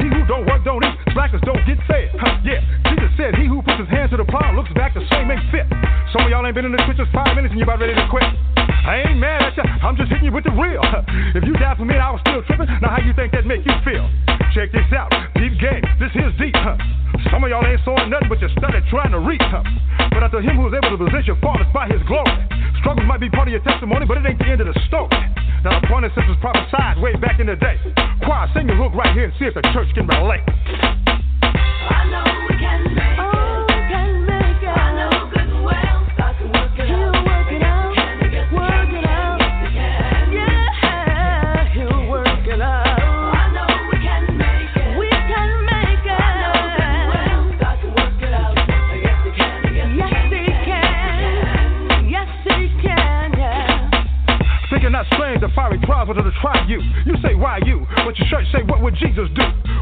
He who don't work don't eat. Slackers don't get fed. Huh, yeah. Jesus said, He who puts his hand to the plow looks back the same ain't fit. Some of y'all ain't been in the trenches five minutes and you about ready to quit. I ain't mad at you. I'm just hitting you with the real. If you died for me I was still tripping, now how you think that make you feel? Check this out. Deep game. This here's deep. Huh? Some of y'all ain't sawing nothing but you study trying to reach. Huh? But unto him who's able to position faultless by his glory. Struggles might be part of your testimony, but it ain't the end of the story. Now, the point is, was prophesied way back in the day. Choir, sing your hook right here and see if the church can relate. Are to try you. You say, why you? But your church say, what would Jesus do?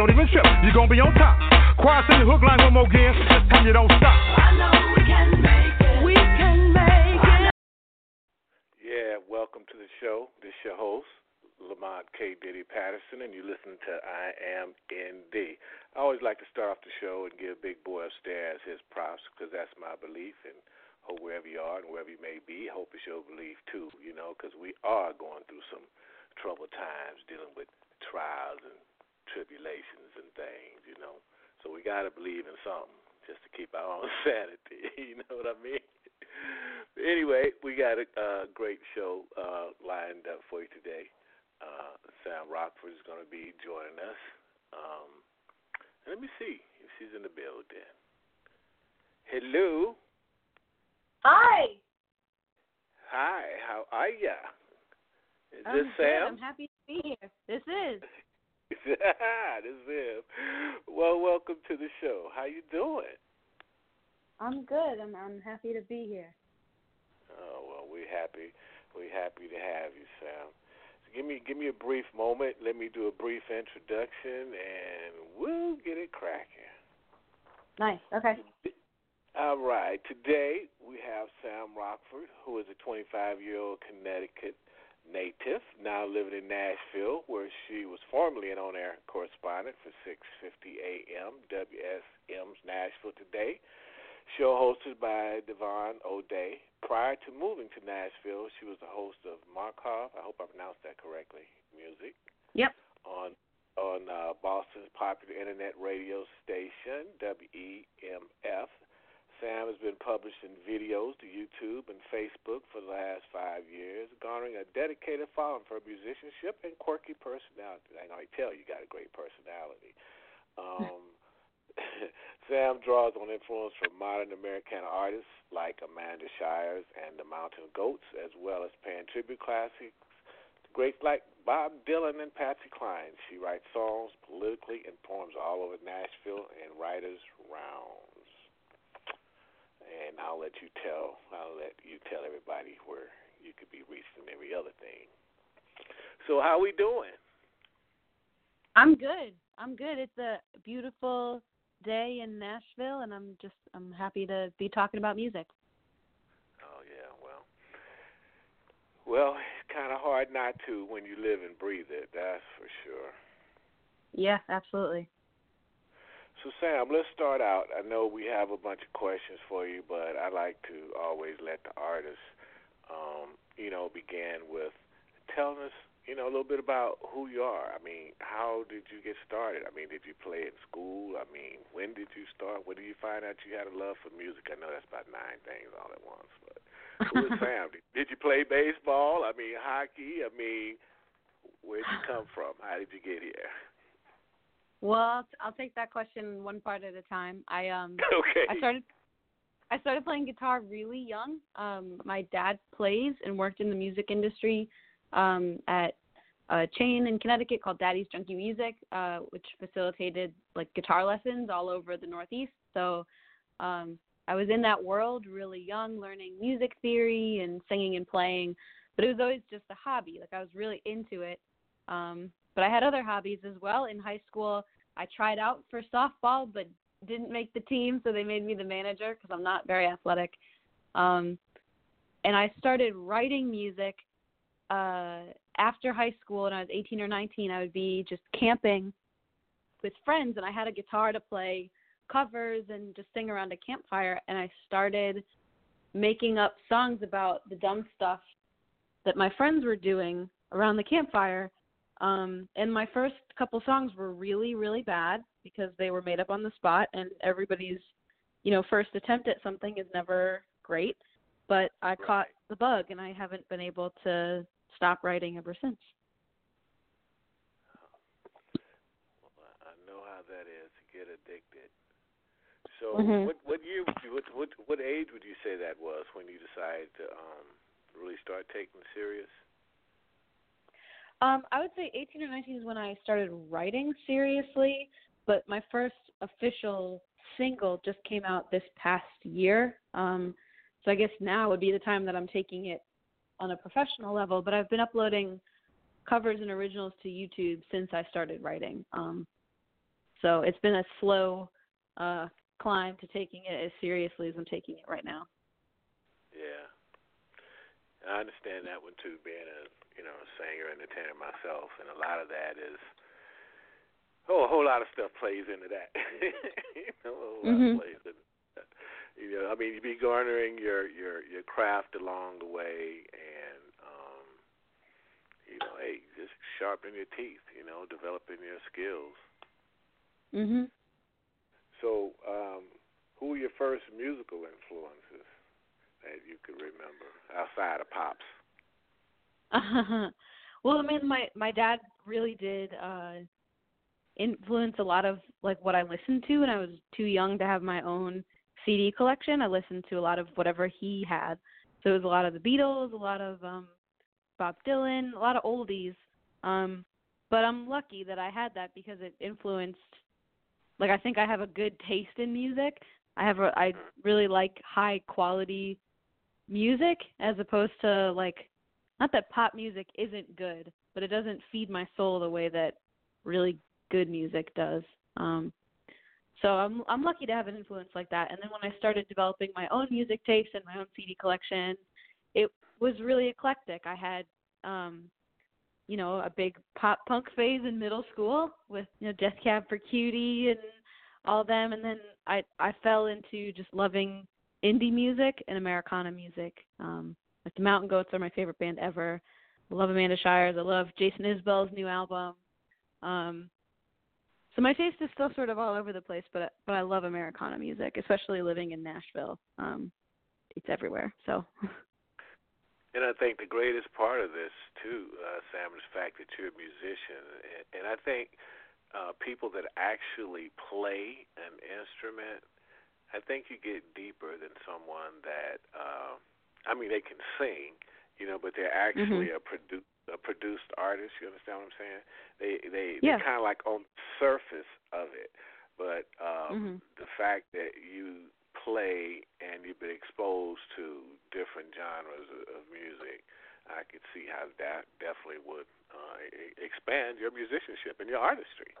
don't even trip. You're gonna be on top. Choir, sing the hook line one more again. This time you don't stop. I know we can make it. We can make it. Yeah, welcome to the show. This your host, Lamont K. Diddy Patterson, and you listen to I Am Indi. I always like to start off the show and give Big Boy upstairs his props because that's my belief, and hope wherever you are and wherever you may be, I hope it's your belief too, you know, because we are going through some troubled times dealing with trials and tribulations and things, you know. So we got to believe in something just to keep our own sanity, you know what I mean? anyway, we got a uh, great show uh, lined up for you today. Uh, Sam Rochford is going to be joining us. Um, and let me see if she's in the building. Hello. Hi. Hi. How are ya? Is I'm this good. Sam? I'm happy to be here. This is. this is him. Well, welcome to the show. How you doing? I'm good. I'm I'm happy to be here. Oh well, we're happy. We're happy to have you, Sam. So give me give me a brief moment. Let me do a brief introduction, and we'll get it cracking. Nice. Okay. All right. Today we have Sam Rochford, who is a 25-year-old Connecticut native, now living in Nashville, where she was formerly an on-air correspondent for 6:50 a.m. WSM's Nashville Today. Show hosted by Devon O'Day. Prior to moving to Nashville, she was the host of Markov. I hope I pronounced that correctly. Music Yep. on on uh, Boston's popular internet radio station WEMF. In videos to YouTube and Facebook for the last five years, garnering a dedicated following for her musicianship and quirky personality. I can already tell you got a great personality. Um, Sam draws on influence from modern American artists like Amanda Shires and the Mountain Goats, as well as paying tribute classics to greats like Bob Dylan and Patsy Cline. She writes songs politically and poems all over Nashville and writers' rounds. And I'll let you tell. I'll let you tell everybody where you could be reached and every other thing. So how we doing? I'm good. I'm good. It's a beautiful day in Nashville, and I'm just I'm happy to be talking about music. Oh yeah, well, well, it's kind of hard not to when you live and breathe it. That's for sure. Yeah, absolutely. So Sam, let's start out. I know we have a bunch of questions for you, but I like to always let the artists, um, you know, began with telling us, you know, a little bit about who you are. I mean, how did you get started? I mean, did you play in school? I mean, when did you start? When did you find out you had a love for music? I know that's about nine things all at once, but who is Sam? Did, did you play baseball? I mean, hockey? I mean, where'd you come from? How did you get here? Well, I'll take that question one part at a time. I um okay. I started I started playing guitar really young. Um my dad plays and worked in the music industry um at a chain in Connecticut called Daddy's Junky Music, uh which facilitated like guitar lessons all over the Northeast. So um I was in that world really young learning music theory and singing and playing, but it was always just a hobby. Like I was really into it. Um but I had other hobbies as well. In high school, I tried out for softball, but didn't make the team, so they made me the manager because I'm not very athletic. Um, and I started writing music uh, after high school, and I was 18 or 19. I would be just camping with friends, and I had a guitar to play covers and just sing around a campfire. And I started making up songs about the dumb stuff that my friends were doing around the campfire um, and my first couple songs were really, really bad because they were made up on the spot, and everybody's, you know, first attempt at something is never great. But I caught the bug, and I haven't been able to stop writing ever since. Well, I know how that is to get addicted. So, Mhm. what what year would you what what what age would you say that was when you decided to um really start taking it serious? Um, I would say 18 or 19 is when I started writing seriously, but my first official single just came out this past year. Um, so I guess now would be the time that I'm taking it on a professional level. But I've been uploading covers and originals to YouTube since I started writing. Um, so it's been a slow uh, climb to taking it as seriously as I'm taking it right now. Yeah, I understand that one too. Being a you know a singer, entertainer myself, and a lot of that is oh a whole lot of stuff plays into that. you know, a whole lot Mhm. plays into that. You know, I mean, you be garnering your your your craft along the way, and um, you know, hey, just sharpening your teeth. You know, developing your skills. Mhm. So, um, who were your first musical influences that you could remember outside of pops? well, I mean, my my dad really did uh influence a lot of like what I listened to, and I was too young to have my own CD collection. I listened to a lot of whatever he had, so it was a lot of the Beatles, a lot of um Bob Dylan, a lot of oldies. Um, but I'm lucky that I had that because it influenced. Like I think I have a good taste in music. I have a, I really like high quality music as opposed to like not that pop music isn't good, but it doesn't feed my soul the way that really good music does. Um so I'm I'm lucky to have an influence like that. And then when I started developing my own music taste and my own CD collection, it was really eclectic. I had um you know, a big pop punk phase in middle school with, you know, Death Cab for Cutie and all them and then I I fell into just loving indie music and Americana music. Um like the Mountain Goats are my favorite band ever. I love Amanda Shires. I love Jason Isbell's new album. Um, so my taste is still sort of all over the place, but but I love Americana music, especially living in Nashville. Um, it's everywhere. So. And I think the greatest part of this too, uh, Sam, is the fact that you're a musician, and, and I think uh, people that actually play an instrument, I think you get deeper than someone that, uh, I mean, they can sing, you know, but they're actually a produ- a produced artist. You understand what I'm saying? They they Yeah. they're kind of like on the surface of it, but um, Mhm. the fact that you play and you've been exposed to different genres of, of music, I could see how that definitely would uh, expand your musicianship and your artistry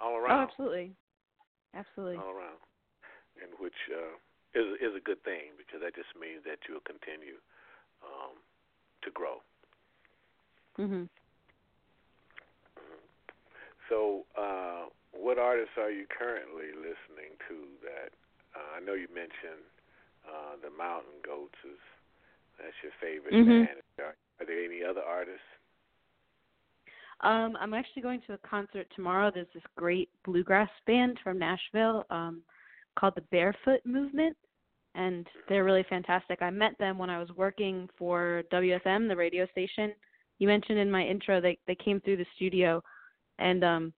all around. Oh, absolutely. Absolutely. all around, In which uh, is is a good thing because that just means that you'll continue um, to grow. Mhm. So, uh, what artists are you currently listening to? That uh, I know you mentioned uh, the Mountain Goats is That's your favorite Mhm. band. Are, are there any other artists? Um, I'm actually going to a concert tomorrow. There's this great bluegrass band from Nashville um, called the Barefoot Movement, and they're really fantastic. I met them when I was working for WSM, the radio station. You mentioned in my intro they they came through the studio, and um,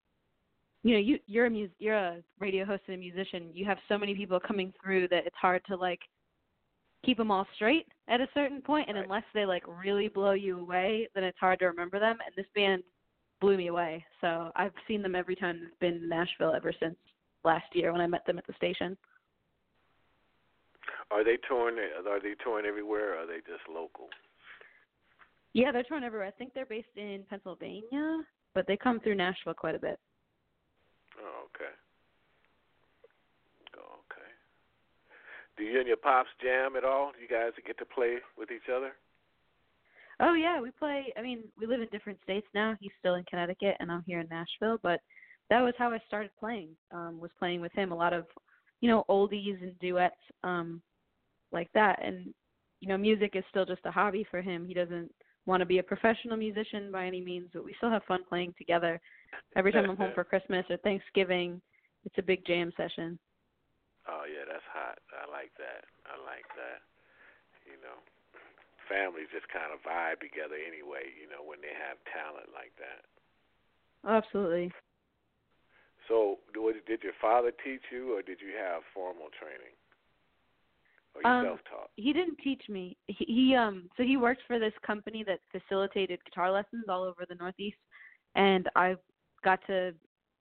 you know you you're a mus- you're a radio host and a musician. You have so many people coming through that it's hard to like keep them all straight at a certain point, and Right. unless they like really blow you away, then it's hard to remember them. And this band blew me away. So I've seen them every time they've been in Nashville ever since last year when I met them at the station. Are they touring? Are they touring everywhere? Or are they just local? Yeah, they're touring everywhere. I think they're based in Pennsylvania, but they come through Nashville quite a bit. Oh, okay. Oh, okay. Do you and your pops jam at all? You guys get to play with each other? Oh yeah, we play. I mean, we live in different states now. He's still in Connecticut, and I'm here in Nashville. But that was how I started playing. Um, was playing with him a lot of, you know, oldies and duets, um, like that. And you know, music is still just a hobby for him. He doesn't want to be a professional musician by any means, but we still have fun playing together. Every time I'm home for Christmas or Thanksgiving, it's a big jam session. Oh yeah, that's hot. I like that. I like that. You know, families just kind of vibe together anyway. You know, when they have talent like that. Oh, absolutely. So, did your father teach you, or did you have formal training, or you Um, self-taught? he didn't teach me. He, he um so he worked for this company that facilitated guitar lessons all over the Northeast, and I got to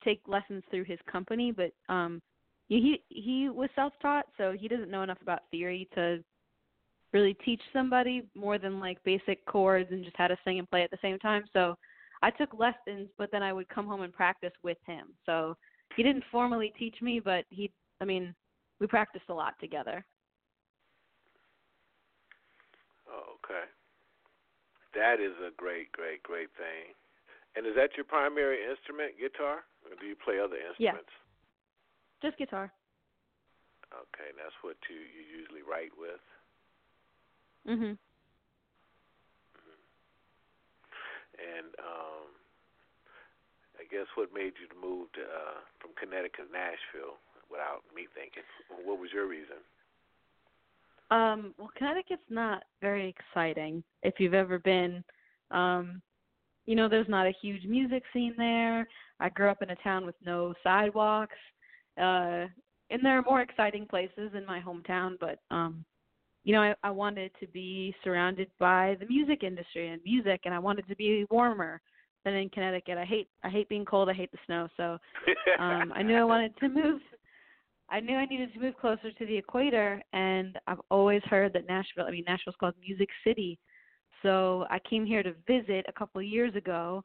take lessons through his company. But um, he he was self-taught, so he doesn't know enough about theory to really teach somebody more than like basic chords and just how to sing and play at the same time. So I took lessons, but then I would come home and practice with him. So he didn't formally teach me, but he I mean we practiced a lot together. Oh, okay. That is a great, great, great thing. And is that your primary instrument, guitar, or do you play other Yeah. instruments? Just guitar. Okay, and that's what you you usually write with. Mhm. And um, I guess what made you move to uh, from Connecticut to Nashville without me thinking? What was your reason? Um, well, Connecticut's not very exciting if you've ever been. Um, you know, there's not a huge music scene there. I grew up in a town with no sidewalks. Uh, and there are more exciting places in my hometown, but um you know, I, I wanted to be surrounded by the music industry and music and I wanted to be warmer than in Connecticut. I hate I hate being cold, I hate the snow, so um I knew I wanted to move I knew I needed to move closer to the equator and I've always heard that Nashville I mean Nashville's called Music City. So I came here to visit a couple of years ago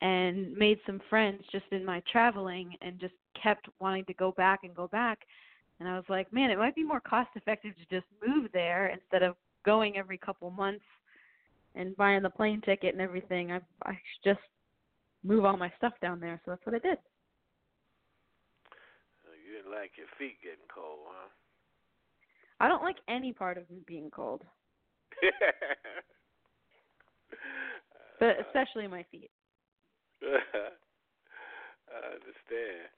and made some friends just in my traveling and just kept wanting to go back and go back and I was like, man, it might be more cost effective to just move there instead of going every couple months and buying the plane ticket and everything. I I should just move all my stuff down there. So that's what I did. Didn't like your feet getting cold, huh? I don't like any part of me being cold, but especially my feet. I understand.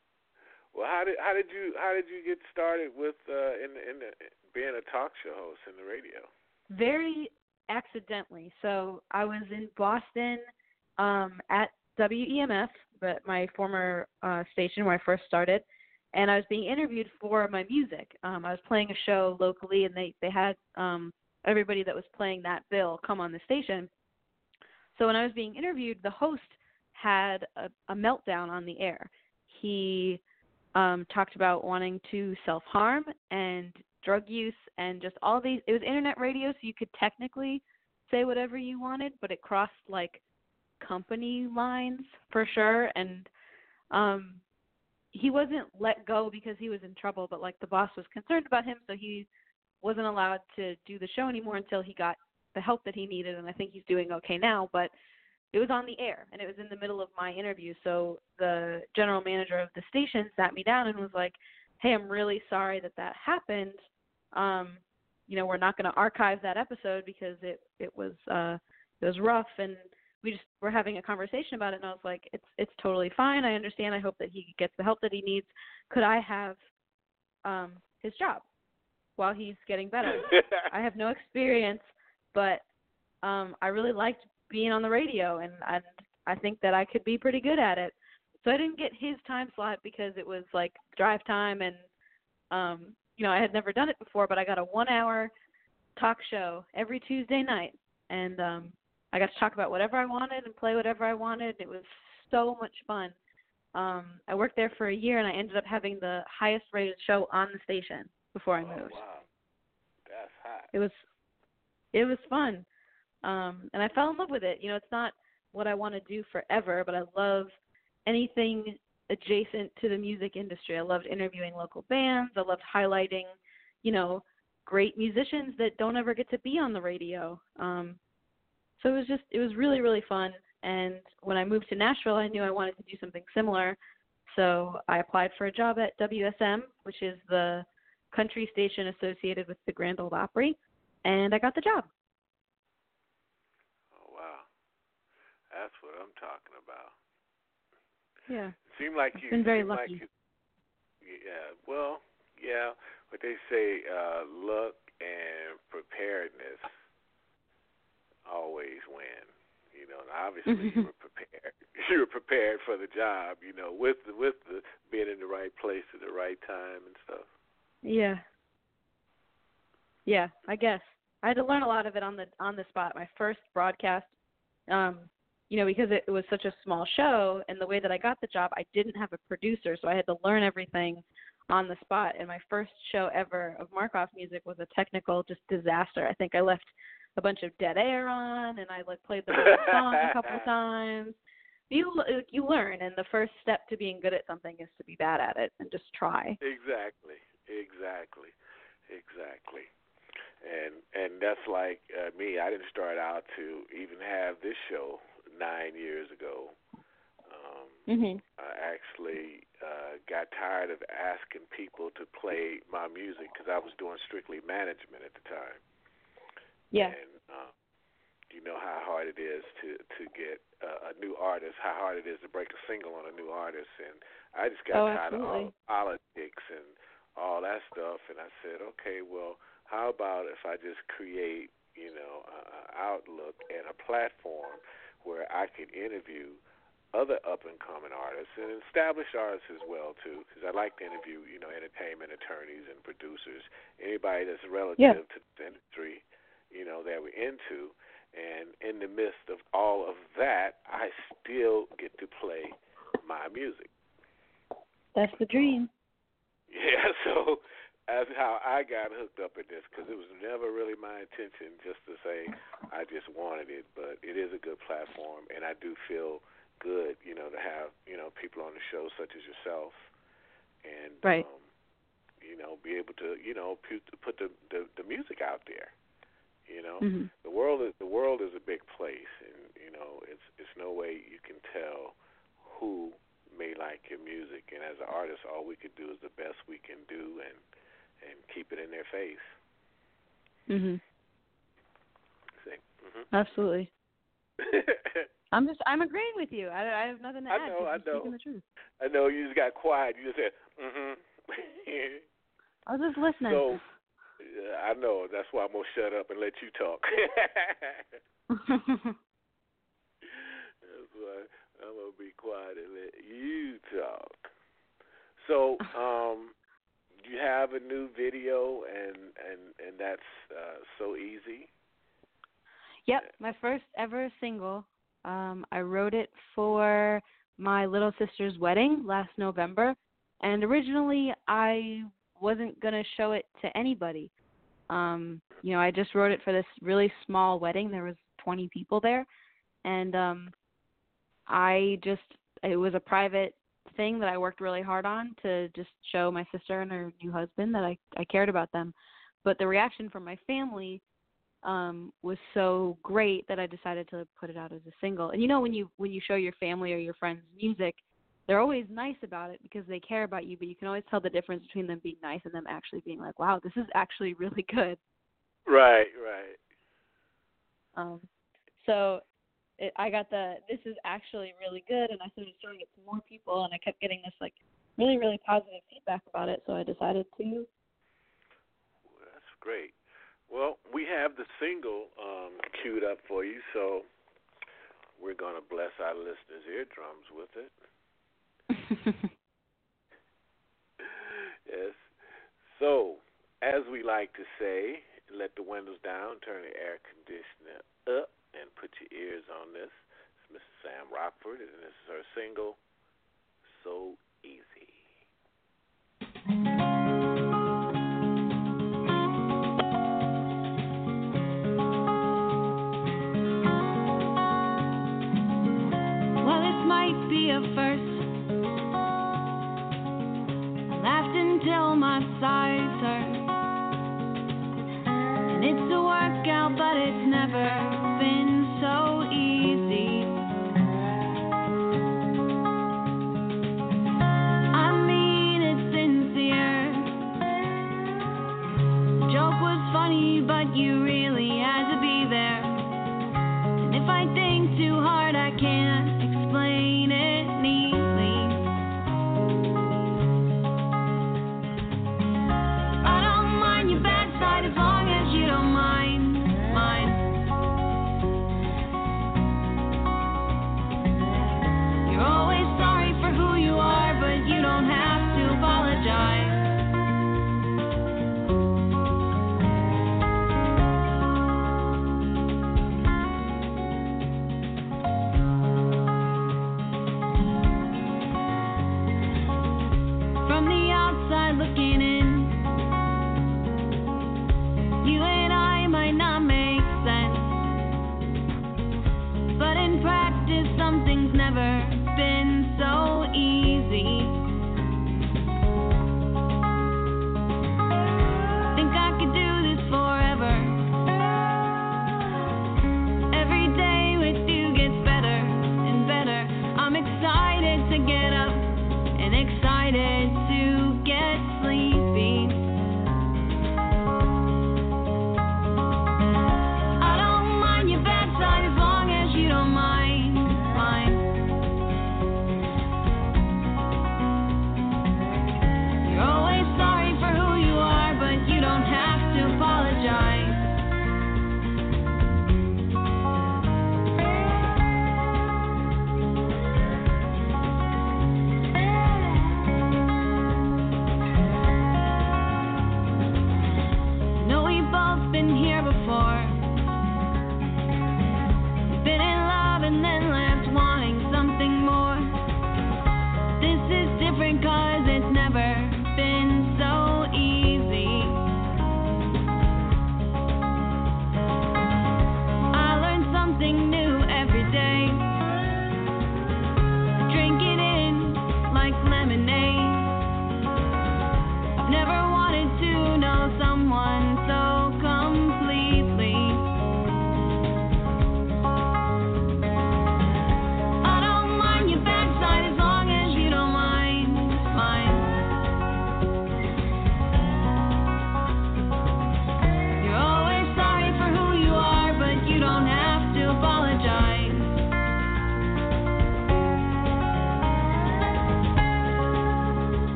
Well, how did how did you how did you get started with uh, in in the, being a talk show host in the radio? Very accidentally. So I was in Boston um at WEMF, but my former uh station where I first started, and I was being interviewed for my music. Um I was playing a show locally and they they had um everybody that was playing that bill come on the station. So when I was being interviewed, the host had a, a meltdown on the air. He um talked about wanting to self-harm and drug use and just all these it was internet radio so you could technically say whatever you wanted but it crossed like company lines for sure and um he wasn't let go because he was in trouble but like the boss was concerned about him so he wasn't allowed to do the show anymore until he got the help that he needed and I think he's doing okay now but it was on the air and it was in the middle of my interview so the general manager of the station sat me down and was like hey i'm really sorry that that happened. Um you know, we're not going to archive that episode because it it was uh it was rough and we just were having a conversation about it and I was like it's it's totally fine. I understand. I hope that he gets the help that he needs. Could I have um his job while he's getting better? I have no experience, but um I really liked being on the radio and and I think that I could be pretty good at it. So I didn't get his time slot because it was like drive time and um you know, I had never done it before, but I got a 1-hour talk show every Tuesday night and um I got to talk about whatever I wanted and play whatever I wanted. It was so much fun. Um I worked there for a year and I ended up having the highest rated show on the station before I Oh, moved wow. That's hot. it was it was fun um and i fell in love with it you know it's not what i want to do forever but i love anything adjacent to the music industry i loved interviewing local bands i loved highlighting you know great musicians that don't ever get to be on the radio um so it was just it was really really fun and when i moved to nashville i knew i wanted to do something similar so i applied for a job at wsm which is the country station associated with the grand ole opry and i got the job Oh wow. That's what I'm talking about. yeah Seem like I've you been very seem like lucky. you, yeah. Well, yeah. What they say, uh, luck and preparedness always win. You know, and obviously you were prepared. You were prepared for the job. You know, with the, with the being in the right place at the right time and stuff. Yeah. Yeah, I guess. I had to learn a lot of it on the on the spot. My first broadcast, um, you know, because it, it was such a small show and the way that I got the job, I didn't have a producer, so I had to learn everything on the spot. And my first show ever of Markov music was a technical just disaster. I think I left a bunch of dead air on and I like played the wrong song a couple of times. You you learn and the first step to being good at something is to be bad at it and just try. Exactly, exactly, exactly. And and that's like uh, me. I didn't start out to even have this show nine years ago. Um, Mhm. I actually uh, got tired of asking people to play my music because I was doing strictly management at the time. Yeah. And uh, you know how hard it is to to get uh, a new artist, how hard it is to break a single on a new artist, and I just got Oh, tired of all politics and all that stuff, and I said, okay, well, how about if I just create, you know, an outlook and a platform where I could interview other up and coming artists and established artists as well too, because I like to interview, you know, entertainment attorneys and producers, anybody that's relative to the industry, you know, that we're into. And in the midst of all of that, I still get to play my music. That's the dream. Yeah, so that's how I got hooked up in this because it was never really my intention just to say I just wanted it, but it is a good platform, and I do feel good, you know, to have you know people on the show such as yourself, and Right. um, you know, be able to you know put, put the, the the music out there. You know, Mhm. the world is the world is a big place, and you know, it's it's no way you can tell who may like your music. And as an artist, all we could do is the best we can do, and and keep it in their face. Mhm. See? hmm Absolutely. I'm just I'm agreeing with you. I, I have nothing to I add. know, I know. The truth. I know you just got quiet. You just said, "Mm-hmm." I was just listening. so I know. That's why I'm gonna shut up and let you talk. That's why I'm gonna be quiet and let you talk. So, um, you have a new video, and and and that's uh, so easy. yep, my first ever single. Um, I wrote it for my little sister's wedding last November, and originally I wasn't gonna show it to anybody. Um, you know, I just wrote it for this really small wedding. There was 20 people there, and um, I just it was a private thing that I worked really hard on to just show my sister and her new husband that I I cared about them. But the reaction from my family um was so great that I decided to put it out as a single. And you know when you when you show your family or your friends music, they're always nice about it because they care about you, but you can always tell the difference between them being nice and them actually being like, "Wow, this is actually really good." Right, right. Um, so it, I got the this is actually really good, and I started showing it to more people, and I kept getting this like really really positive feedback about it. So I decided to. That's great. Well, we have the single um, queued up for you, so we're going to bless our listeners' eardrums with it. yes. So, as we like to say, let the windows down, turn the air conditioner up, and put your ears on this. It's Mrs. Sam Rochford, and this is her single, So Easy. Well, this might be a first.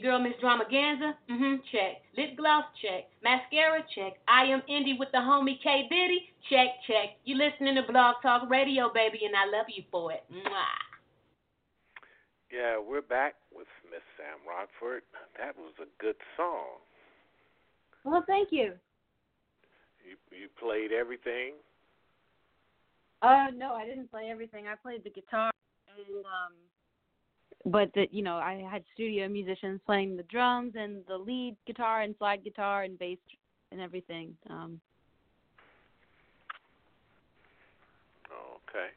Your girl Miss Dramaganza, mm-hmm, check. Lip gloss, check. Mascara, check. I am Indi with the homie K Diddy, check, check. You listening to Blog Talk Radio, baby, and I love you for it. Mwah. Yeah, we're back with Miss Sam Rochford. That was a good song. Well, thank you. You you played everything. Uh, no, I didn't play everything. I played the guitar and um, but that you know I had studio musicians playing the drums and the lead guitar and slide guitar and bass and everything. Um, Okay.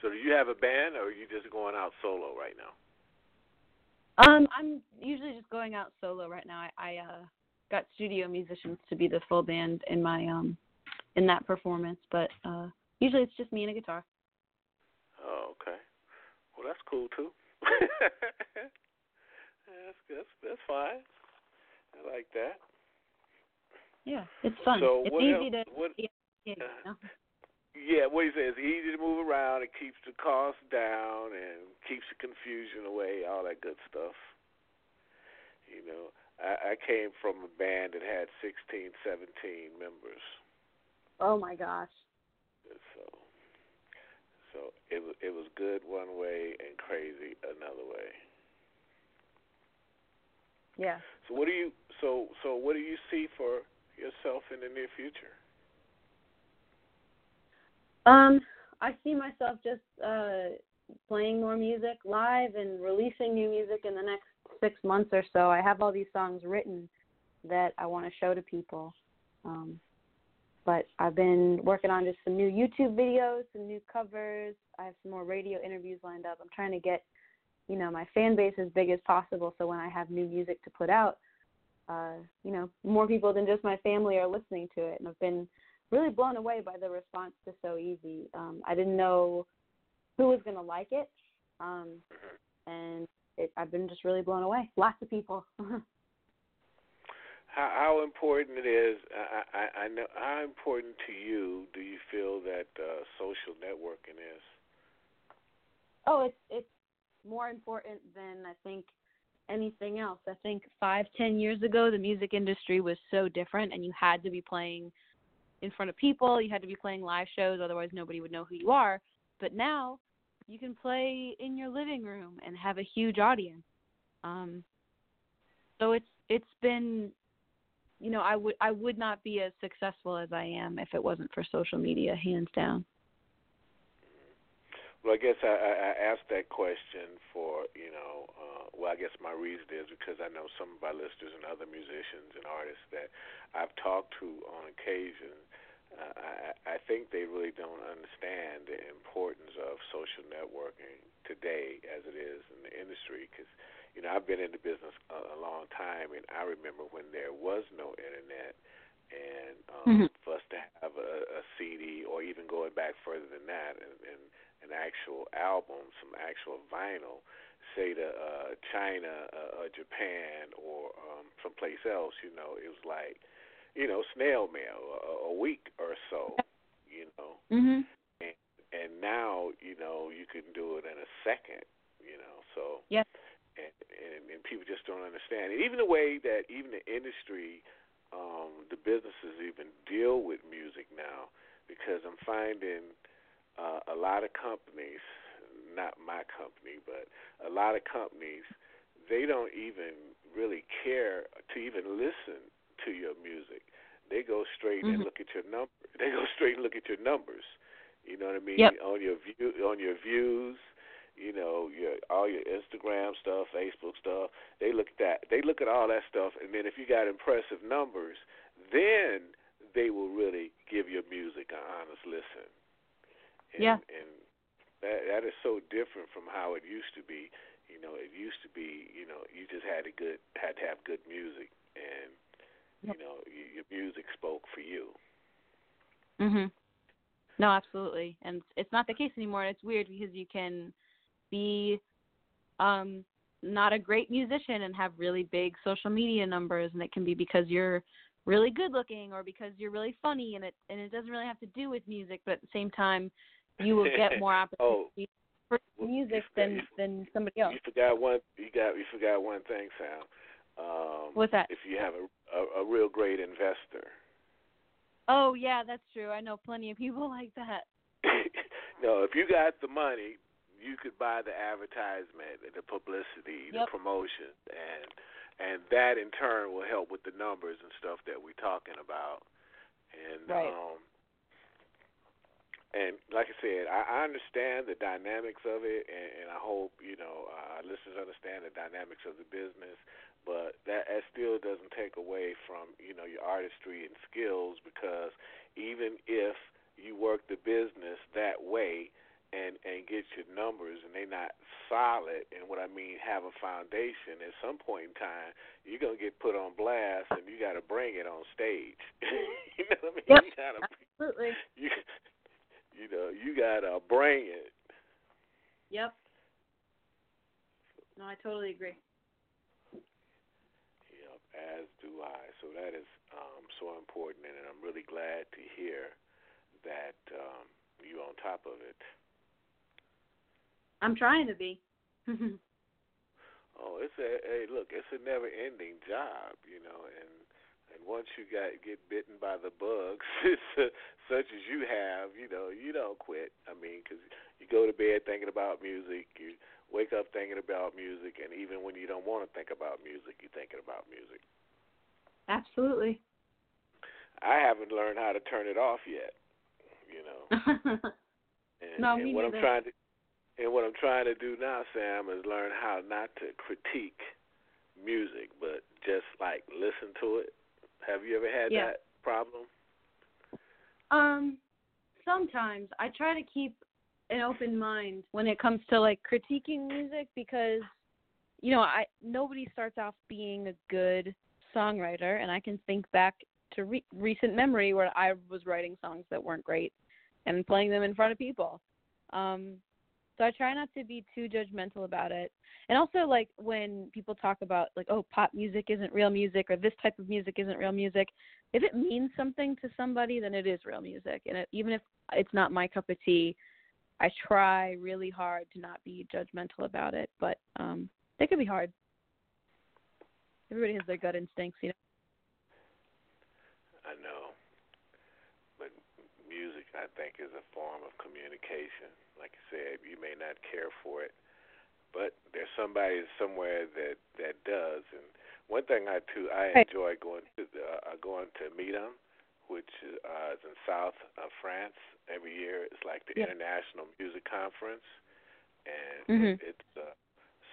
So do you have a band, or are you just going out solo right now? um, I'm usually just going out solo right now. I, I uh, got studio musicians to be the full band in my um in that performance, but uh, usually it's just me and a guitar. Oh, okay. Well, that's cool too. That's that's that's fine. I like that. Yeah, it's fun. So it's what easy else- to what- yeah, yeah, you? Yeah, what you say it's easy to move around. It keeps the cost down and keeps the confusion away. All that good stuff. You know, I, I came from a band that had 16, 17 members. Oh my gosh. So, it was it was good one way and crazy another way. Yeah. So what do you so so what do you see for yourself in the near future? Um, I see myself just uh playing more music live and releasing new music in the next six months or so. I have all these songs written that I want to show to people. Um, but I've been working on just some new YouTube videos, some new covers. I have some more radio interviews lined up. I'm trying to get, you know, my fan base as big as possible so when I have new music to put out, uh, you know, more people than just my family are listening to it. And I've been really blown away by the response to So Easy. Um, I didn't know who was going to like it. Um, and it, I've been just really blown away. Lots of people. How, how important it is? I, I, I know how important to you do you feel that uh, social networking is? oh, it's it's more important than I think anything else. I think five, ten years ago, the music industry was so different, and you had to be playing in front of people. You had to be playing live shows, otherwise nobody would know who you are. But now, you can play in your living room and have a huge audience. Um, so it's it's been, you know, I would I would not be as successful as I am if it wasn't for social media, hands down. Well, I guess I, I asked that question for you know, uh, well, I guess my reason is because I know some of my listeners and other musicians and artists that I've talked to on occasion. Uh, I, I think they really don't understand the importance of social networking today, as it is in the industry. Because you know, I've been in the business a, a long time, and I remember when there was no internet, and um, Mhm. for us to have a, a CD, or even going back further than that, and, and an actual album, some actual vinyl, say to uh, China uh, or Japan or um, someplace else, you know, it was like, you know, snail mail, a, a week or so, you know. Mhm. And, and now, you know, you can do it in a second, you know. So Yes. And, and and people just don't understand. And even the way that even the industry, um, the businesses even deal with music now, because I'm finding uh, a lot of companies, not my company, but a lot of companies, they don't even really care to even listen to your music. They go straight and Mhm. look at your number. They go straight and look at your numbers. You know what I mean? Yep. On your view, on your views, you know, your all your Instagram stuff, Facebook stuff. They look at that. They look at all that stuff, and then if you got impressive numbers, then they will really give your music an honest listen. And, Yeah. And that that is so different from how it used to be. You know, it used to be, you know, you just had a good had to have good music, and you know, you, your music spoke for you. Mhm. No, absolutely. And it's not the case anymore. And it's weird because you can be um not a great musician and have really big social media numbers and it can be because you're really good looking or because you're really funny and it and it doesn't really have to do with music, but at the same time you will get more Oh, opportunities for well, music than than somebody else. You forgot one. You got. You forgot one thing, Sam. Um, What's that? If you have a, a a real great investor. Oh yeah, that's true. I know plenty of people like that. no, if you got the money, you could buy the advertisement, the publicity, the promotion, and and that in turn will help with the numbers and stuff that we're talking about. And Right. um and like I said, I, I understand the dynamics of it, and, and I hope you know uh, listeners understand the dynamics of the business. But that, that still doesn't take away from you know your artistry and skills because even if you work the business that way and and get your numbers and they're not solid and what I mean have a foundation at some point in time you're gonna get put on blast and you gotta bring it on stage. you know what I mean? Yep. You gotta Absolutely. you you know, you gotta bring it. Yep. No, I totally agree. Yep, as do I. So that is um so important and I'm really glad to hear that um you on top of it. I'm trying to be. Oh, it's a hey, look, it's a never-ending job, you know, and and once you got get bitten by the bugs, uh, such as you have, you know, you don't quit. I mean, because you go to bed thinking about music, you wake up thinking about music, and even when you don't want to think about music, you're thinking about music. Absolutely. I haven't learned how to turn it off yet, you know. And, No, and me what I'm neither. trying to and what I'm trying to do now, Sam, is learn how not to critique music, but just like listen to it. Have you ever had Yeah. that problem? Um, sometimes I try to keep an open mind when it comes to like critiquing music because you know, I nobody starts off being a good songwriter and I can think back to re- recent memory where I was writing songs that weren't great and playing them in front of people. Um so I try not to be too judgmental about it. And also like when people talk about like oh pop music isn't real music or this type of music isn't real music, if it means something to somebody, then it is real music. And it, even if it's not my cup of tea, I try really hard to not be judgmental about it. But um, it can be hard. Everybody has their gut instincts, you know. I know. Music, I think, is a form of communication. Like I said, you may not care for it, but there's somebody somewhere that that does. And one thing I too I enjoy going to the, uh, going to MIDEM, which uh, is in South of France every year. It's like the Yeah. International Music Conference, and Mhm. it, it's uh,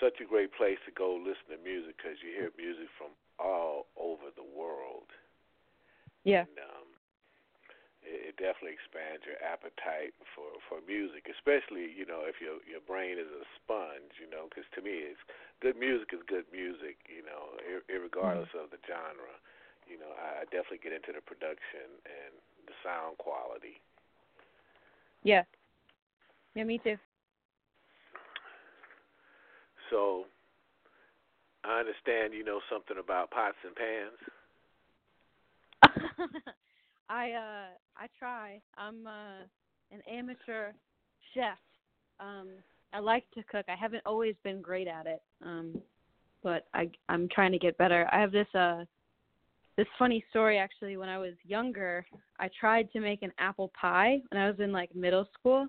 such a great place to go listen to music because you hear music from all over the world. Yeah. And, um, it, it definitely expands your appetite for for music, especially you know if your your brain is a sponge. You know, because to me, it's good music is good music. You know, ir- irregardless mm. of the genre. You know, I, I definitely get into the production and the sound quality. Yeah. Yeah, me too. So I understand you know something about pots and pans. I uh I try. I'm uh an amateur chef. Um I like to cook. I haven't always been great at it. Um but I I'm trying to get better. I have this uh this funny story actually when I was younger. I tried to make an apple pie when I was in like middle school.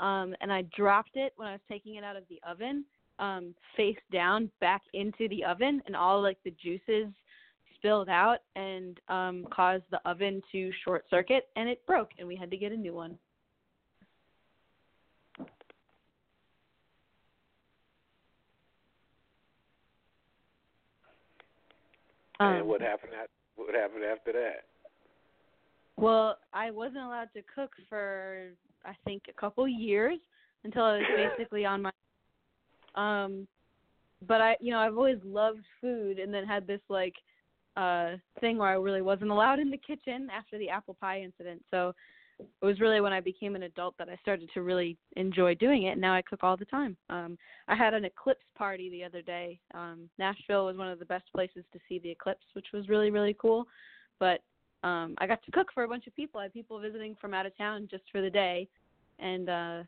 Um and I dropped it when I was taking it out of the oven um face down back into the oven and all like the juices spilled out and um caused the oven to short circuit and it broke and we had to get a new one. and Um, what happened? At, what happened after that? Well, I wasn't allowed to cook for I think a couple years until I was basically on my um but I you know, I've always loved food and then had this like uh thing where I really wasn't allowed in the kitchen after the apple pie incident. So it was really when I became an adult that I started to really enjoy doing it and now I cook all the time. Um I had an eclipse party the other day. Um Nashville was one of the best places to see the eclipse, which was really really cool. But um I got to cook for a bunch of people. I had people visiting from out of town just for the day and uh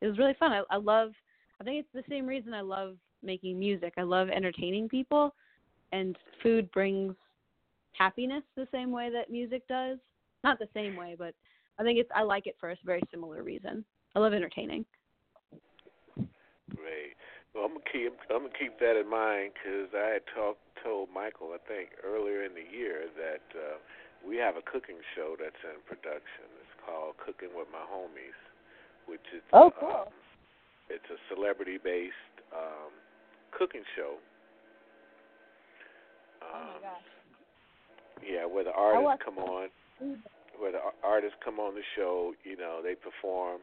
it was really fun. I I love I think it's the same reason I love making music. I love entertaining people and food brings happiness the same way that music does. Not the same way, but I think it's I like it for a very similar reason. I love entertaining. Great. Well, I'm gonna keep I'm gonna keep that in mind because I had talked told Michael I think earlier in the year that uh, we have a cooking show that's in production. It's called Cooking with My Homies, which is Oh, uh, cool. it's a celebrity-based um, cooking show. Um, Oh my gosh. Yeah, where the artists come on, where the artists come on the show. You know, they perform,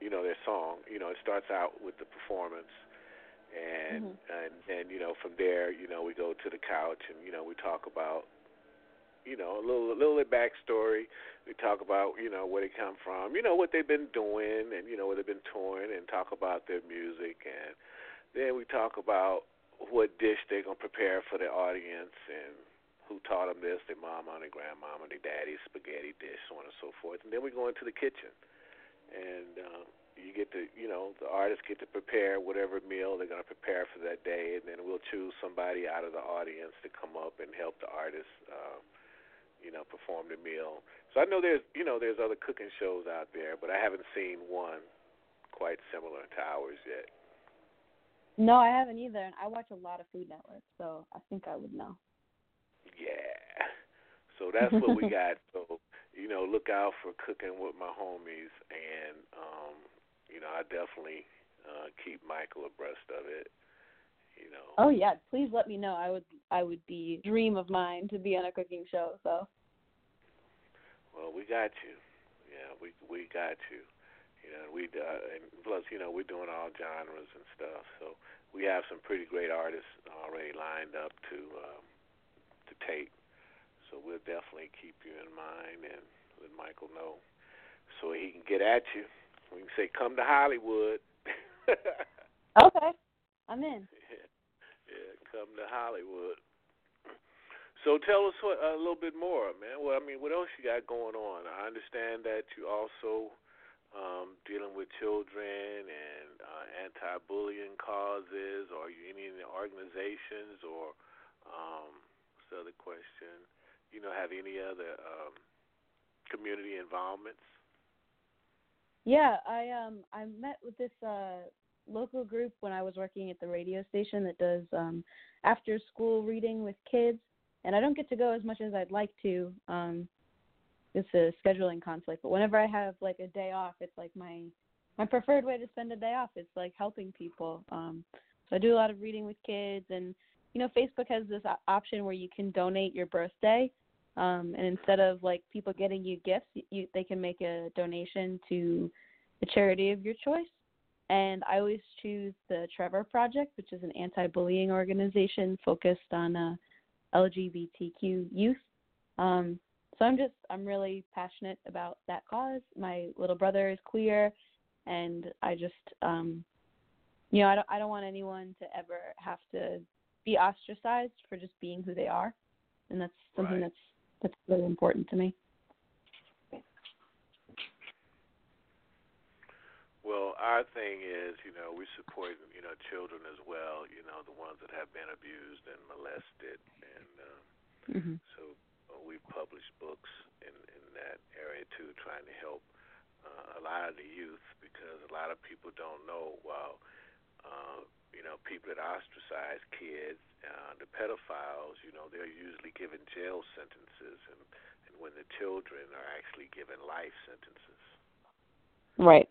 you know, their song. You know, it starts out with the performance, and Mhm. and and you know, from there, you know, we go to the couch, and you know, we talk about, you know, a little a little bit backstory. We talk about, you know, where they come from, you know, what they've been doing, and you know, where they've been touring, and talk about their music, and then we talk about what dish they're gonna prepare for the audience, and who taught them this, their mama, their grandmama, their daddy, spaghetti dish, so on and so forth. And then we go into the kitchen, and um, you get to, you know, the artists get to prepare whatever meal they're to prepare for that day, and then we'll choose somebody out of the audience to come up and help the artist, uh, you know, perform the meal. So I know there's, you know, there's other cooking shows out there, but I haven't seen one quite similar to ours yet. No, I haven't either. And I watch a lot of Food Network, so I think I would know. Yeah. So that's what we got. So, you know, look out for cooking with my homies and um, you know, I definitely uh keep Michael abreast of it. You know. Oh yeah, please let me know. I would I would be dream of mine to be on a cooking show. So Well, we got you. Yeah, we we got you. Know, we uh, and plus, you know, we're doing all genres and stuff. So we have some pretty great artists already lined up to um, to tape. So we'll definitely keep you in mind and let Michael know so he can get at you. We can say, "Come to Hollywood." okay, I'm in. yeah, come to Hollywood. So tell us what, a little bit more, man. Well, I mean, what else you got going on? I understand that you also um, dealing with children and uh, anti-bullying causes. Or any organizations or um, what's the other question? You know, have any other um, community involvements? Yeah, I um I met with this uh local group when I was working at the radio station that does um after school reading with kids and I don't get to go as much as I'd like to. Um it's a scheduling conflict, but whenever I have like a day off, it's like my my preferred way to spend a day off. It's like helping people. Um so I do a lot of reading with kids and you know Facebook has this option where you can donate your birthday um, and instead of like people getting you gifts, you, they can make a donation to the charity of your choice. And I always choose the Trevor Project, which is an anti-bullying organization focused on uh, LGBTQ youth. Um, so I'm just I'm really passionate about that cause. My little brother is queer, and I just um, you know I don't I don't want anyone to ever have to be ostracized for just being who they are, and that's something Right. that's that's really important to me. Well, our thing is, you know, we support, you know, children as well, you know, the ones that have been abused and molested. And uh, hmm so we've published books in, in that area, too, trying to help uh, a lot of the youth because a lot of people don't know, well, uh, you know, people that ostracize kids, uh, the pedophiles, you know, they're usually given jail sentences, and, and when the children are actually given life sentences. Right.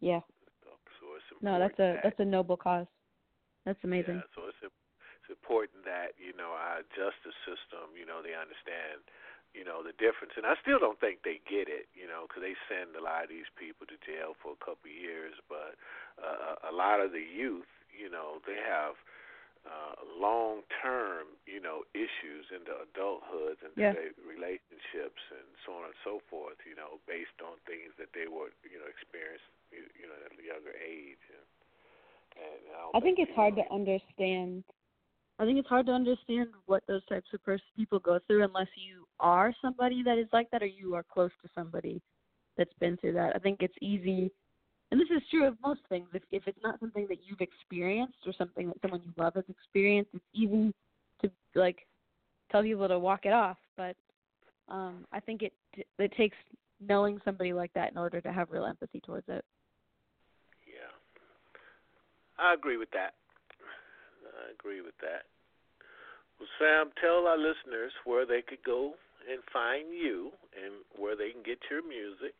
Yeah. So, so it's important No, that's a that, that's a noble cause. That's amazing. Yeah, so it's it's important that you know our justice system, you know, they understand, you know, the difference. And I still don't think they get it, you know, because they send a lot of these people to jail for a couple of years. But uh, a lot of the youth, you know, they have uh, long-term, you know, issues into adulthood and Yeah. their relationships and so on and so forth. You know, based on things that they were, you know, experienced, you you know, at a younger age. And, and I, I think it's people hard to understand. I think it's hard to understand what those types of pers- people go through unless you are somebody that is like that or you are close to somebody that's been through that. I think it's easy, and this is true of most things. If if it's not something that you've experienced or something that someone you love has experienced, it's easy to like tell people to walk it off. But um, I think it it takes knowing somebody like that in order to have real empathy towards it. Yeah. I agree with that. I agree with that. Well, Sam, tell our listeners where they could go and find you and where they can get your music.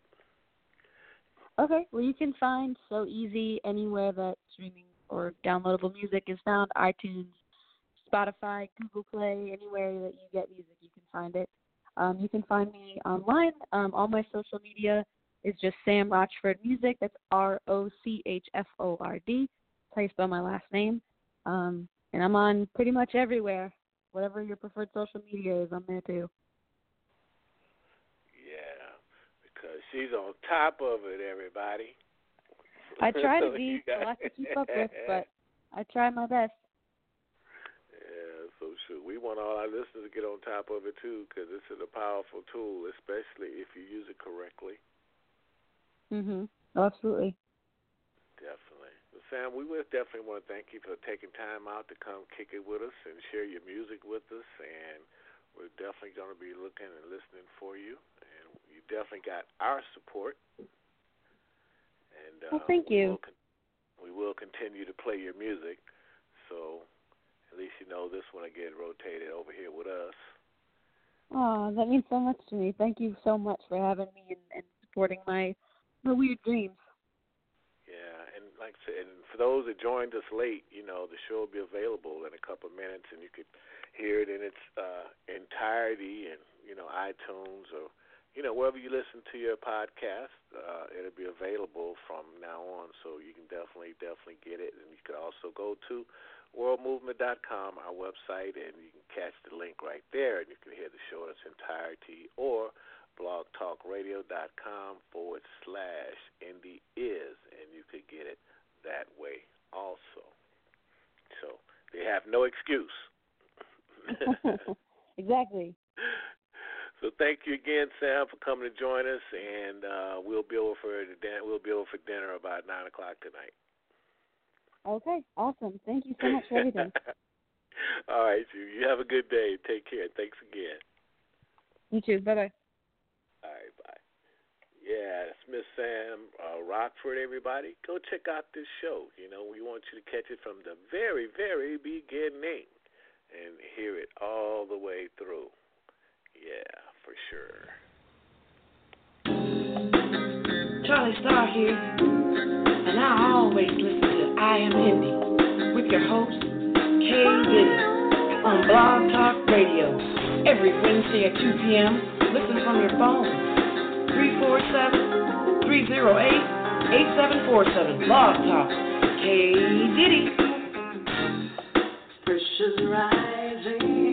Okay, well, you can find So Easy anywhere that streaming or downloadable music is found iTunes, Spotify, Google Play, anywhere that you get music, you can find it. Um, you can find me online. Um, all my social media is just Sam Rochford Music. That's R O C H F O R D. You spell my last name. Um, and I'm on pretty much everywhere. Whatever your preferred social media is, I'm there too. Yeah, because she's on top of it, everybody. I try to be got- a lot to keep up with, but I try my best. Yeah, so sure. We want all our listeners to get on top of it too, because this is a powerful tool, especially if you use it correctly. Mhm. Absolutely. Sam, we would definitely want to thank you for taking time out to come kick it with us and share your music with us. And we're definitely going to be looking and listening for you. And you definitely got our support. And uh, Well, thank we you. Will con- we will continue to play your music. So at least you know this one will get rotated over here with us. Oh, that means so much to me. Thank you so much for having me and, and supporting my my weird dreams. Like I said, and for those that joined us late, you know, the show will be available in a couple of minutes, and you could hear it in its uh, entirety, and you know, iTunes or you know wherever you listen to your podcast, uh, it'll be available from now on. So you can definitely, definitely get it, and you can also go to worldmovement.com, our website, and you can catch the link right there, and you can hear the show in its entirety, or blogtalkradio.com forward slash indie is, and you could get it that way also. So they have no excuse. exactly. so thank you again, Sam, for coming to join us, and uh, we'll be over for din- we'll be over for dinner about nine o'clock tonight. Okay, awesome. Thank you so much for everything. All right, you. You have a good day. Take care. Thanks again. You too. Bye bye. Yeah, that's Miss Sam uh, Rochford, everybody. Go check out this show. You know, we want you to catch it from the very, very beginning and hear it all the way through. Yeah, for sure. Charlie Starr here, and I always listen to I Am Indi with your host, Kay Diddy, on Blog Talk Radio every Wednesday at 2 p.m. Listen from your phone. 347 308 8747. Blog Talk. Kay Diddy. Pressure's rising.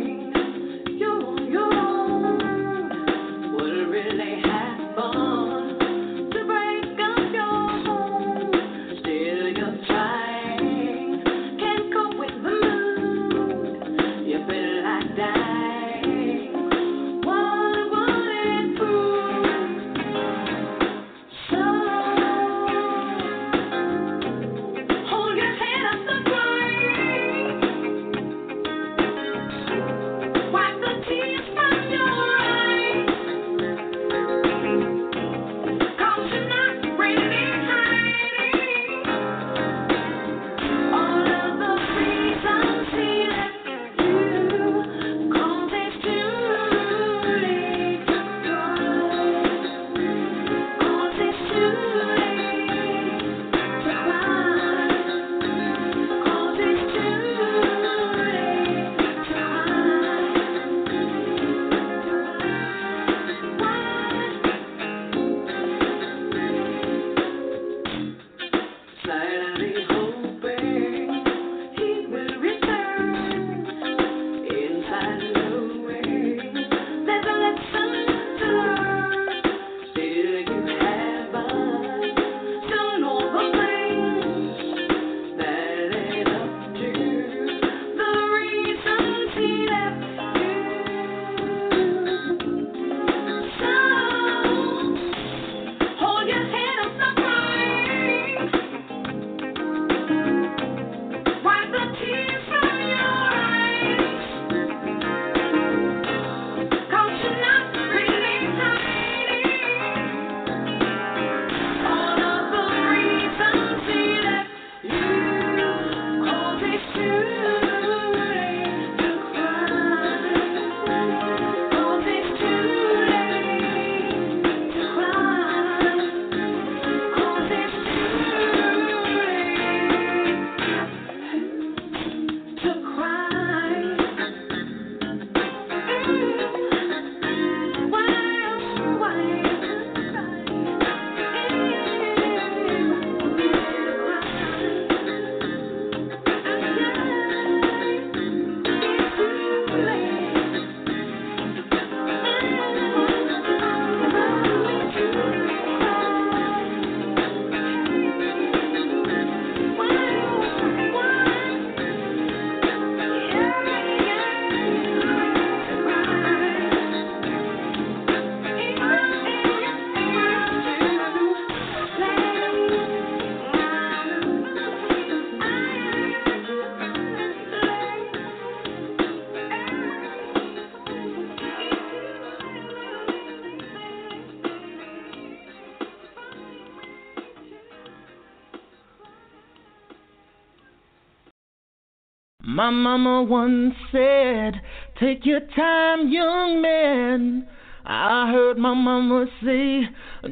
My mama once said, Take your time, young man. I heard my mama say,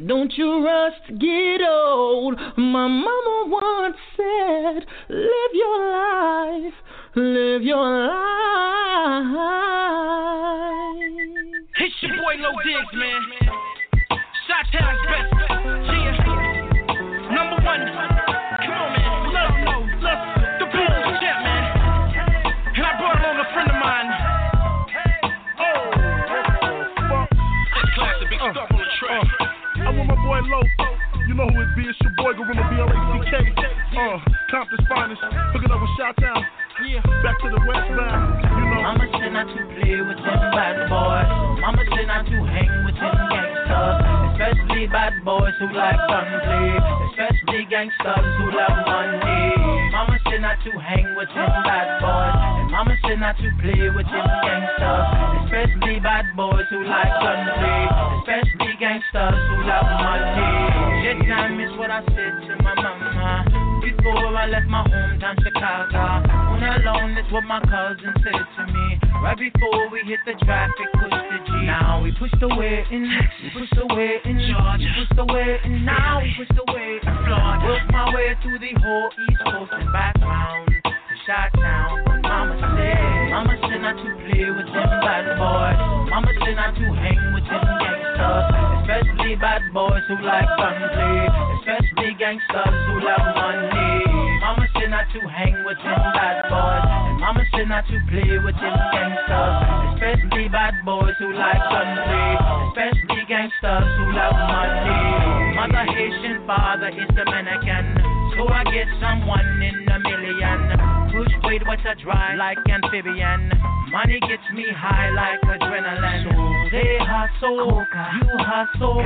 Don't you rush to get old. My mama once said, Live your life, live your life. It's your boy Low Diggs, man. Boy Gorilla B-L-A-C-K. Uh, Compton's finest. Up with Shot-Town. Yeah. Back to the westbound. You know. Mama said not to play with them bad boys. Mama said not to hang with them gangsters. Especially bad boys who like fun. Especially gangsters who love money. Mama said not to hang with them bad boys. And mama said not to play with them gangsters. Especially bad boys who like fun. Especially gangsters who love money. This time is what I said to my mama. Before I left my hometown Chicago, alone is what my cousin said to me. Right before we hit the traffic, push the G. Now we push the way in, we push the way in Georgia, we push the way in. Now we push the way in Florida. Work my way through the whole East Coast and back round to Shot Town. Mama said, Mama said not to play with them bad boys. Mama said not to hang with them gangsters, especially bad boys who like play, especially gangsters who love money. Mama said not to hang with them bad boys, and Mama said not to play with them gangsters, especially bad boys who like play, especially gangsters who love money. Mother Haitian, father is Dominican, so I get someone in a million. Push weight, what's a dry like amphibian. Money gets me high like adrenaline. So they hustle, you hustle,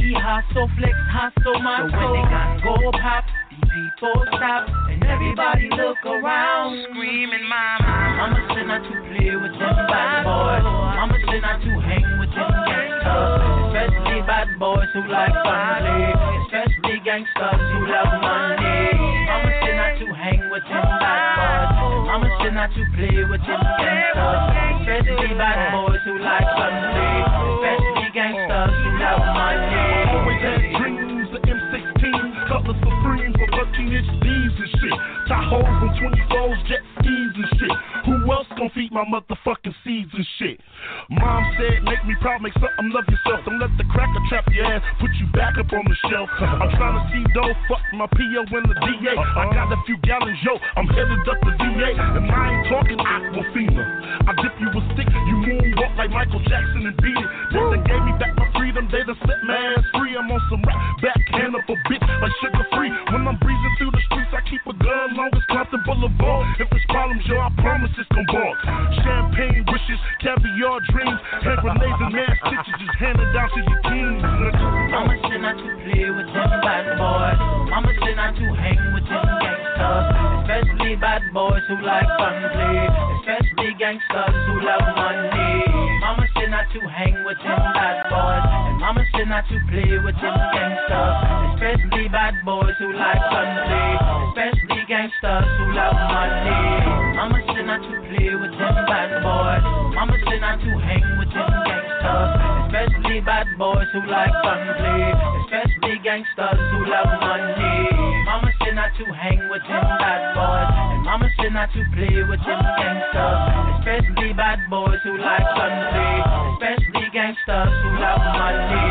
he hustle, flex hustle, my so when they gun go pop, the people stop. And everybody look around, screaming, Mama. Mama said not to play with them bad oh, oh, boys. Oh, Mama said not to hang with them gangsters, especially bad boys who like play, especially gangsters who love money. Mama said not to hang with them bad boys. Mama said not to play with them gangsters, especially bad boys who like fun play, especially gangsters who love money. For 13 inch and shit. Tahoes and 24s, jet skis and shit. Who else gon' feed my motherfucking seeds and shit? Mom said, make me proud, make something love yourself. Don't let the cracker trap your ass, put you back up on the shelf. I'm trying to see dough, fuck my PO and the DA. I got a few gallons, yo, I'm headed up the VA. And I ain't talking Aquafina. I dip you a stick, you moonwalk like Michael Jackson and beat it. Then they gave me back my freedom, they done set my ass free. I'm on some rap, backhand up a bitch like sugar free. When I'm breezing through the streets, I keep a gun long as Compton Boulevard. If it's problems, yo, I promise it's gon' ball. Champagne wishes, caviar dreams, hand grenades and mass stitches just handed down to your teens. Mama said not to play with them bad boys. Mama said not to hang with them gangsters, especially bad boys who like fun play, especially gangsters who love money. Not to hang with them bad boys, and Mama said not to play with them gangsters, especially bad boys who like play, especially gangsters who love money. Mama said not to play with them bad boys. Mama said not to hang with them gangsters, especially bad boys who like play, especially gangsters who love money. Not to hang with them bad boys, and Mama said not to play with them gangsters, especially bad boys who like play, especially gangsters who love money.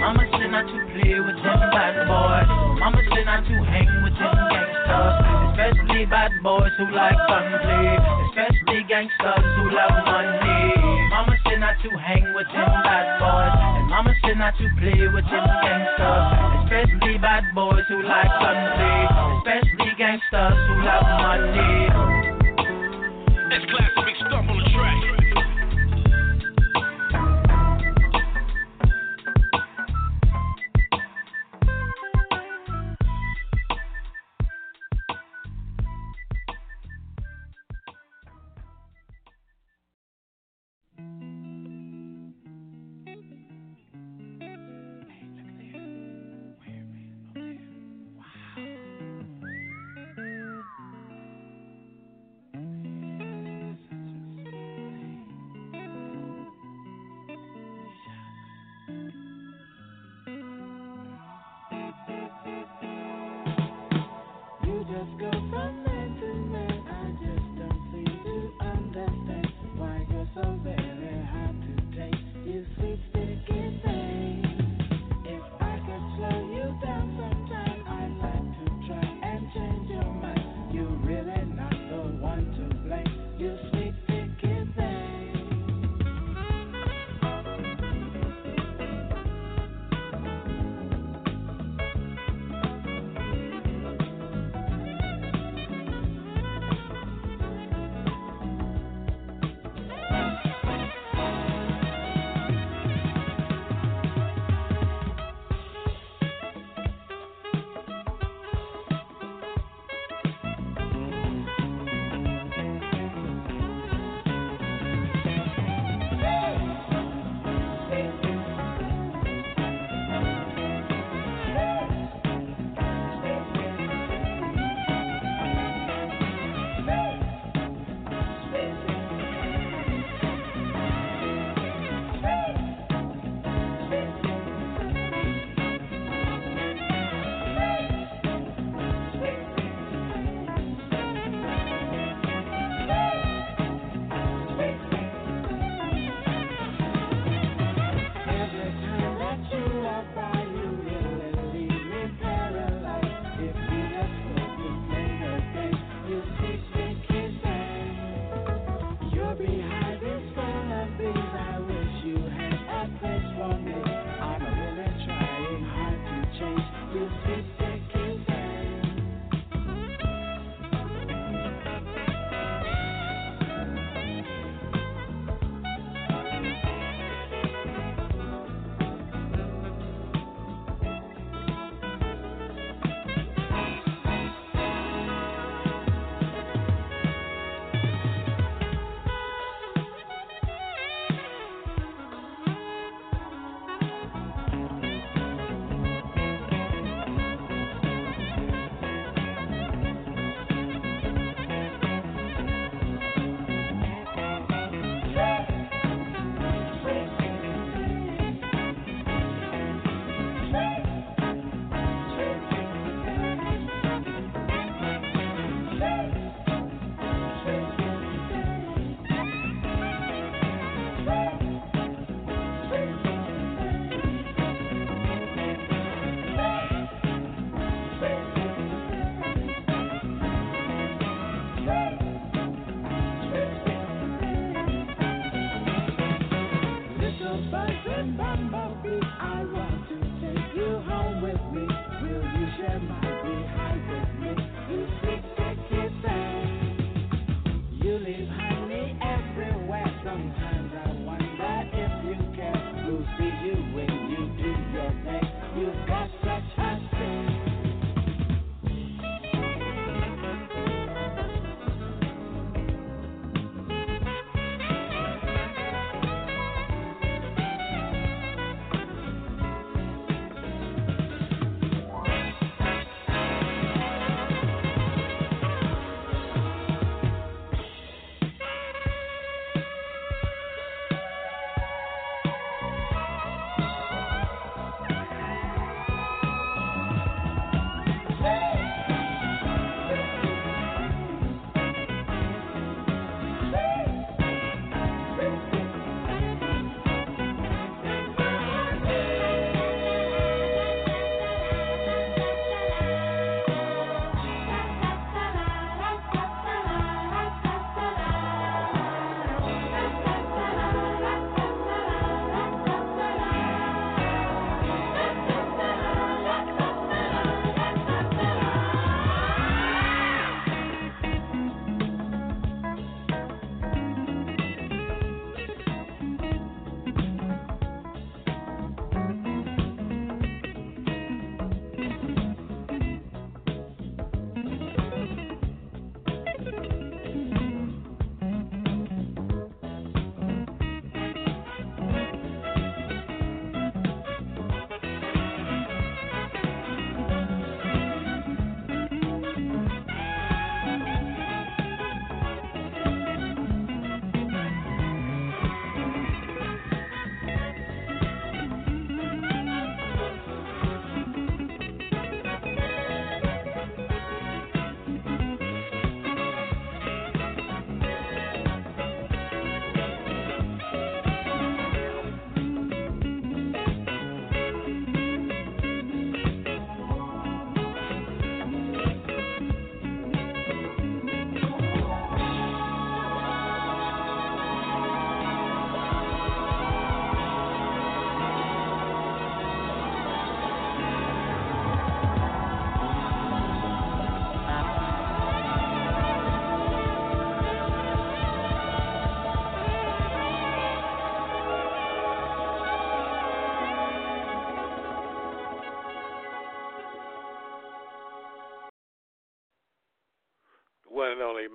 Mama said not to play with them bad boys. Mama said not to hang with them gangsters, especially bad boys who like play, especially gangsters who love money. Mama said not to hang with them bad boys, and Mama said not to play with them gangsters, especially bad boys who like especially gangsters who love money. The track.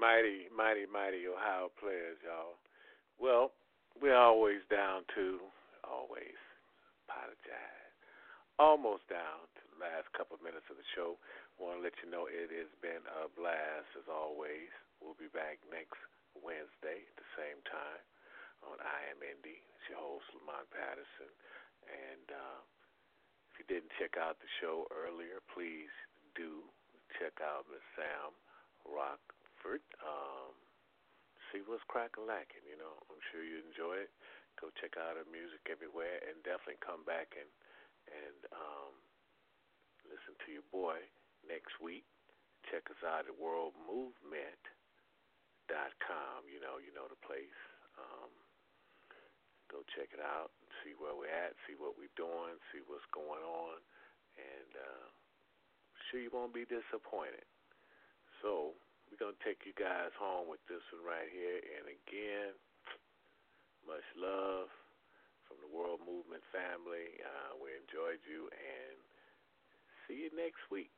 Mighty, mighty, mighty Ohio players, y'all. Well, we're always down to, always, apologize, almost down to the last couple of minutes of the show. Want to let you know it has been a blast as always. We'll be back next Wednesday at the same time on I Am Indi. It's your host, Lamont Patterson. And uh, if you didn't check out the show earlier, please do check out Miss Sam Crawford. Um, see what's cracking lacking, you know. I'm sure you enjoy it. Go check out her music everywhere and definitely come back and and um, listen to your boy next week. Check us out at worldmovement.com. You know, you know the place. Um, go check it out, see where we're at, see what we're doing, see what's going on, and uh, sure you won't be disappointed. So we're going to take you guys home with this one right here. And again, much love from the World Movement family. Uh, we enjoyed you, and see you next week.